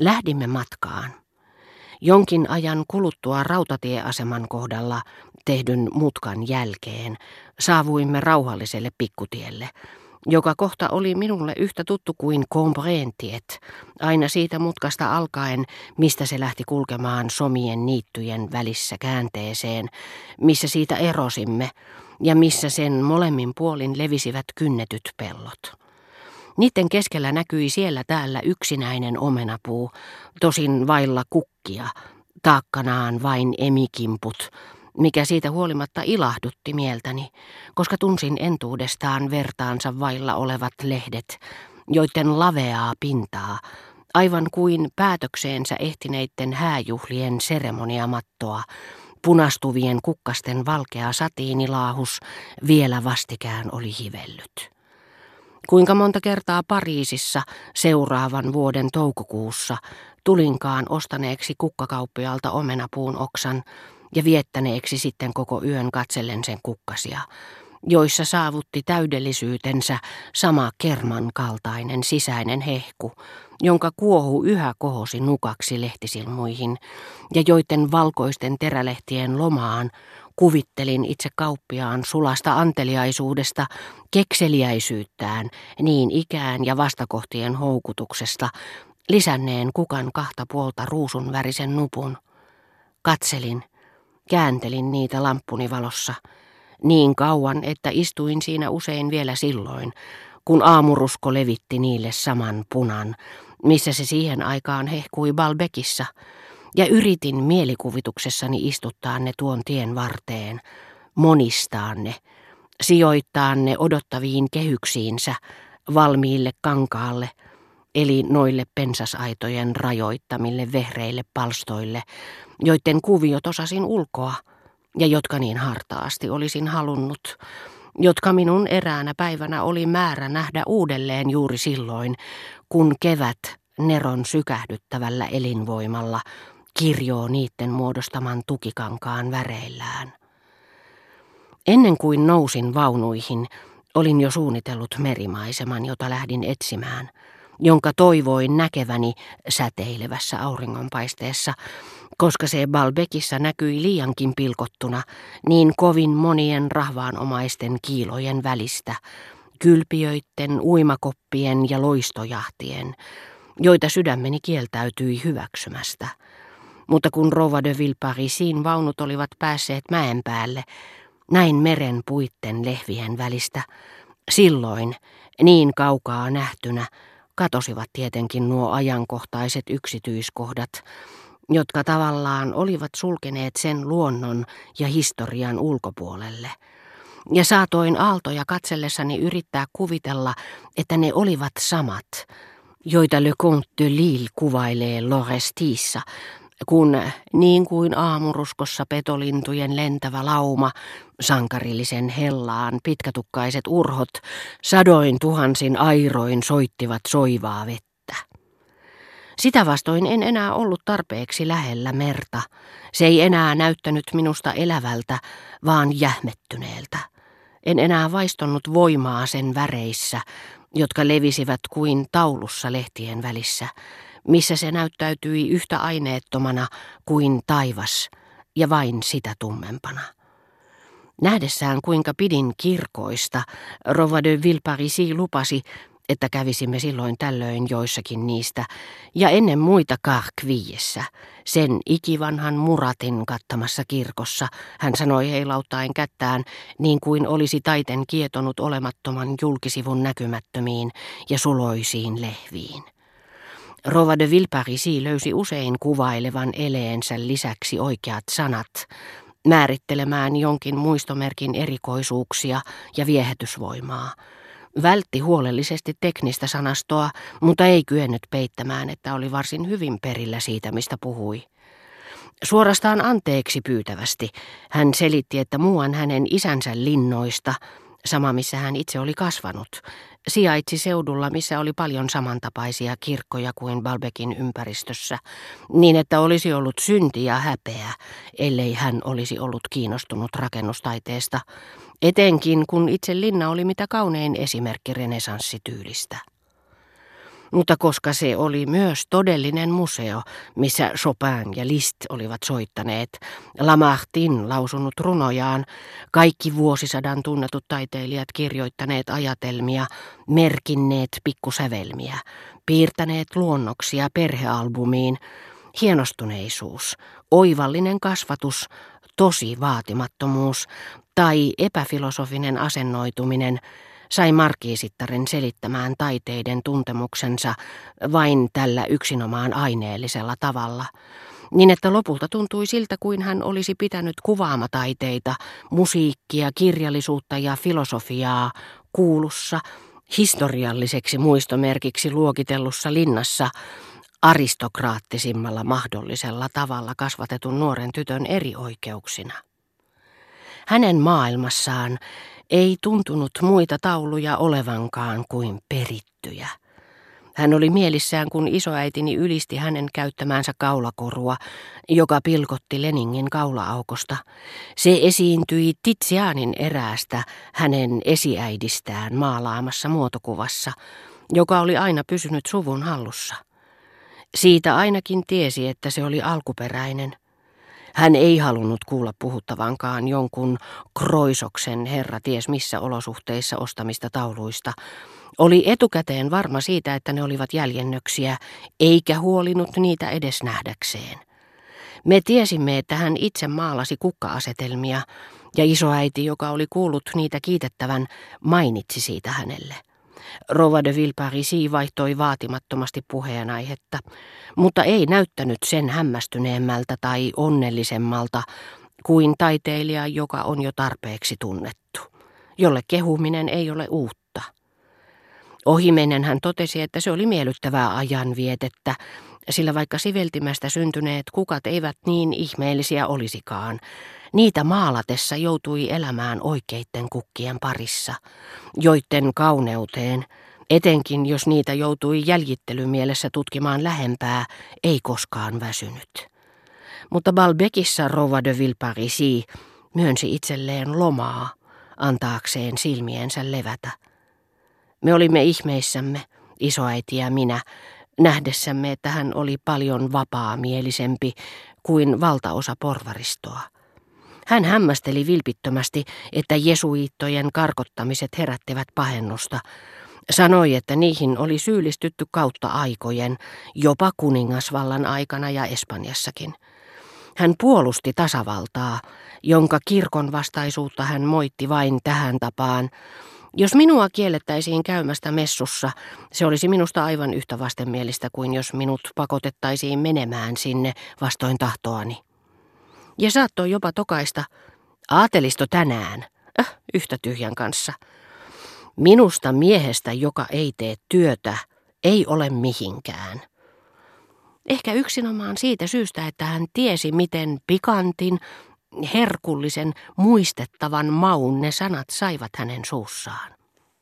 Lähdimme matkaan. Jonkin ajan kuluttua rautatieaseman kohdalla tehdyn mutkan jälkeen saavuimme rauhalliselle pikkutielle, joka kohta oli minulle yhtä tuttu kuin Combrentiet, aina siitä mutkasta alkaen, mistä se lähti kulkemaan somien niittyjen välissä käänteeseen, missä siitä erosimme ja missä sen molemmin puolin levisivät kynnetyt pellot. Niiden keskellä näkyi siellä täällä yksinäinen omenapuu, tosin vailla kukkia, taakkanaan vain emikimput, mikä siitä huolimatta ilahdutti mieltäni, koska tunsin entuudestaan vertaansa vailla olevat lehdet, joiden laveaa pintaa, aivan kuin päätökseensä ehtineiden hääjuhlien seremoniamattoa, punastuvien kukkasten valkea satiinilaahus vielä vastikään oli hivellyt. Kuinka monta kertaa Pariisissa seuraavan vuoden toukokuussa tulinkaan ostaneeksi kukkakauppialta omenapuun oksan ja viettäneeksi sitten koko yön katsellen sen kukkasia, joissa saavutti täydellisyytensä sama kerman kaltainen sisäinen hehku, jonka kuohu yhä kohosi nukaksi lehtisilmuihin, ja joiden valkoisten terälehtien lomaan Kuvittelin itse kauppiaan sulasta anteliaisuudesta, kekseliäisyyttään, niin ikään ja vastakohtien houkutuksesta, lisänneen kukan kahta puolta ruusun värisen nupun. Katselin, kääntelin niitä lamppuni valossa, niin kauan, että istuin siinä usein vielä silloin, kun aamurusko levitti niille saman punan, missä se siihen aikaan hehkui Balbekissa – ja yritin mielikuvituksessani istuttaa ne tuon tien varteen, monistaa ne, sijoittaa ne odottaviin kehyksiinsä, valmiille kankaalle, eli noille pensasaitojen rajoittamille vehreille palstoille, joiden kuviot osasin ulkoa ja jotka niin hartaasti olisin halunnut, jotka minun eräänä päivänä oli määrä nähdä uudelleen juuri silloin, kun kevät Neron sykähdyttävällä elinvoimalla kirjoo niiden muodostaman tukikankaan väreillään. Ennen kuin nousin vaunuihin, olin jo suunnitellut merimaiseman, jota lähdin etsimään, jonka toivoin näkeväni säteilevässä auringonpaisteessa, koska se Balbekissa näkyi liiankin pilkottuna niin kovin monien rahvaanomaisten kiilojen välistä, kylpiöitten, uimakoppien ja loistojahtien, joita sydämeni kieltäytyi hyväksymästä – mutta kun Rova de Villeparisin vaunut olivat päässeet mäen päälle, näin meren puitten lehvien välistä, silloin, niin kaukaa nähtynä, katosivat tietenkin nuo ajankohtaiset yksityiskohdat, jotka tavallaan olivat sulkeneet sen luonnon ja historian ulkopuolelle. Ja saatoin aaltoja katsellessani yrittää kuvitella, että ne olivat samat, joita Le Comte de Lille kuvailee Lorestissa kun niin kuin aamuruskossa petolintujen lentävä lauma, sankarillisen hellaan pitkätukkaiset urhot, sadoin tuhansin airoin soittivat soivaa vettä. Sitä vastoin en enää ollut tarpeeksi lähellä merta. Se ei enää näyttänyt minusta elävältä, vaan jähmettyneeltä. En enää vaistonut voimaa sen väreissä, jotka levisivät kuin taulussa lehtien välissä, missä se näyttäytyi yhtä aineettomana kuin taivas ja vain sitä tummempana. Nähdessään kuinka pidin kirkoista, Rova de Villeparisi lupasi, että kävisimme silloin tällöin joissakin niistä, ja ennen muita Karkviiessä, sen ikivanhan muratin kattamassa kirkossa, hän sanoi heilauttaen kättään, niin kuin olisi taiten kietonut olemattoman julkisivun näkymättömiin ja suloisiin lehviin. Rova de Villeparisi löysi usein kuvailevan eleensä lisäksi oikeat sanat, määrittelemään jonkin muistomerkin erikoisuuksia ja viehätysvoimaa. Vältti huolellisesti teknistä sanastoa, mutta ei kyennyt peittämään, että oli varsin hyvin perillä siitä, mistä puhui. Suorastaan anteeksi pyytävästi hän selitti, että muuan hänen isänsä linnoista – sama missä hän itse oli kasvanut, sijaitsi seudulla, missä oli paljon samantapaisia kirkkoja kuin Balbekin ympäristössä, niin että olisi ollut synti ja häpeä, ellei hän olisi ollut kiinnostunut rakennustaiteesta, etenkin kun itse linna oli mitä kaunein esimerkki renesanssityylistä. Mutta koska se oli myös todellinen museo, missä Chopin ja Liszt olivat soittaneet, Lamartin lausunut runojaan, kaikki vuosisadan tunnetut taiteilijat kirjoittaneet ajatelmia, merkinneet pikkusävelmiä, piirtäneet luonnoksia perhealbumiin, hienostuneisuus, oivallinen kasvatus, tosi vaatimattomuus tai epäfilosofinen asennoituminen – sai markiisittaren selittämään taiteiden tuntemuksensa vain tällä yksinomaan aineellisella tavalla, niin että lopulta tuntui siltä kuin hän olisi pitänyt kuvaamataiteita, musiikkia, kirjallisuutta ja filosofiaa kuulussa, historialliseksi muistomerkiksi luokitellussa linnassa, aristokraattisimmalla mahdollisella tavalla kasvatetun nuoren tytön erioikeuksina. Hänen maailmassaan ei tuntunut muita tauluja olevankaan kuin perittyjä. Hän oli mielissään, kun isoäitini ylisti hänen käyttämäänsä kaulakorua, joka pilkotti Leningin kaulaaukosta. Se esiintyi Tizianin eräästä hänen esiäidistään maalaamassa muotokuvassa, joka oli aina pysynyt suvun hallussa. Siitä ainakin tiesi, että se oli alkuperäinen. Hän ei halunnut kuulla puhuttavankaan jonkun Kroisoksen herra ties missä olosuhteissa ostamista tauluista. Oli etukäteen varma siitä, että ne olivat jäljennöksiä, eikä huolinut niitä edes nähdäkseen. Me tiesimme, että hän itse maalasi kukka-asetelmia, ja isoäiti, joka oli kuullut niitä kiitettävän, mainitsi siitä hänelle. Rova de Villeparisi vaihtoi vaatimattomasti puheenaihetta, mutta ei näyttänyt sen hämmästyneemmältä tai onnellisemmalta kuin taiteilija, joka on jo tarpeeksi tunnettu, jolle kehuminen ei ole uutta. Ohimennen hän totesi, että se oli miellyttävää ajanvietettä, sillä vaikka siveltimästä syntyneet kukat eivät niin ihmeellisiä olisikaan, Niitä maalatessa joutui elämään oikeitten kukkien parissa, joiden kauneuteen, etenkin jos niitä joutui jäljittelyn tutkimaan lähempää, ei koskaan väsynyt. Mutta Balbekissa Rova de Villeparisi myönsi itselleen lomaa antaakseen silmiensä levätä. Me olimme ihmeissämme, isoäiti ja minä, nähdessämme, että hän oli paljon vapaamielisempi kuin valtaosa porvaristoa. Hän hämmästeli vilpittömästi, että jesuiittojen karkottamiset herättivät pahennusta. Sanoi, että niihin oli syyllistytty kautta aikojen, jopa kuningasvallan aikana ja Espanjassakin. Hän puolusti tasavaltaa, jonka kirkon vastaisuutta hän moitti vain tähän tapaan. Jos minua kiellettäisiin käymästä messussa, se olisi minusta aivan yhtä vastenmielistä kuin jos minut pakotettaisiin menemään sinne vastoin tahtoani ja saattoi jopa tokaista, aatelisto tänään, äh, yhtä tyhjän kanssa. Minusta miehestä, joka ei tee työtä, ei ole mihinkään. Ehkä yksinomaan siitä syystä, että hän tiesi, miten pikantin, herkullisen, muistettavan maun ne sanat saivat hänen suussaan.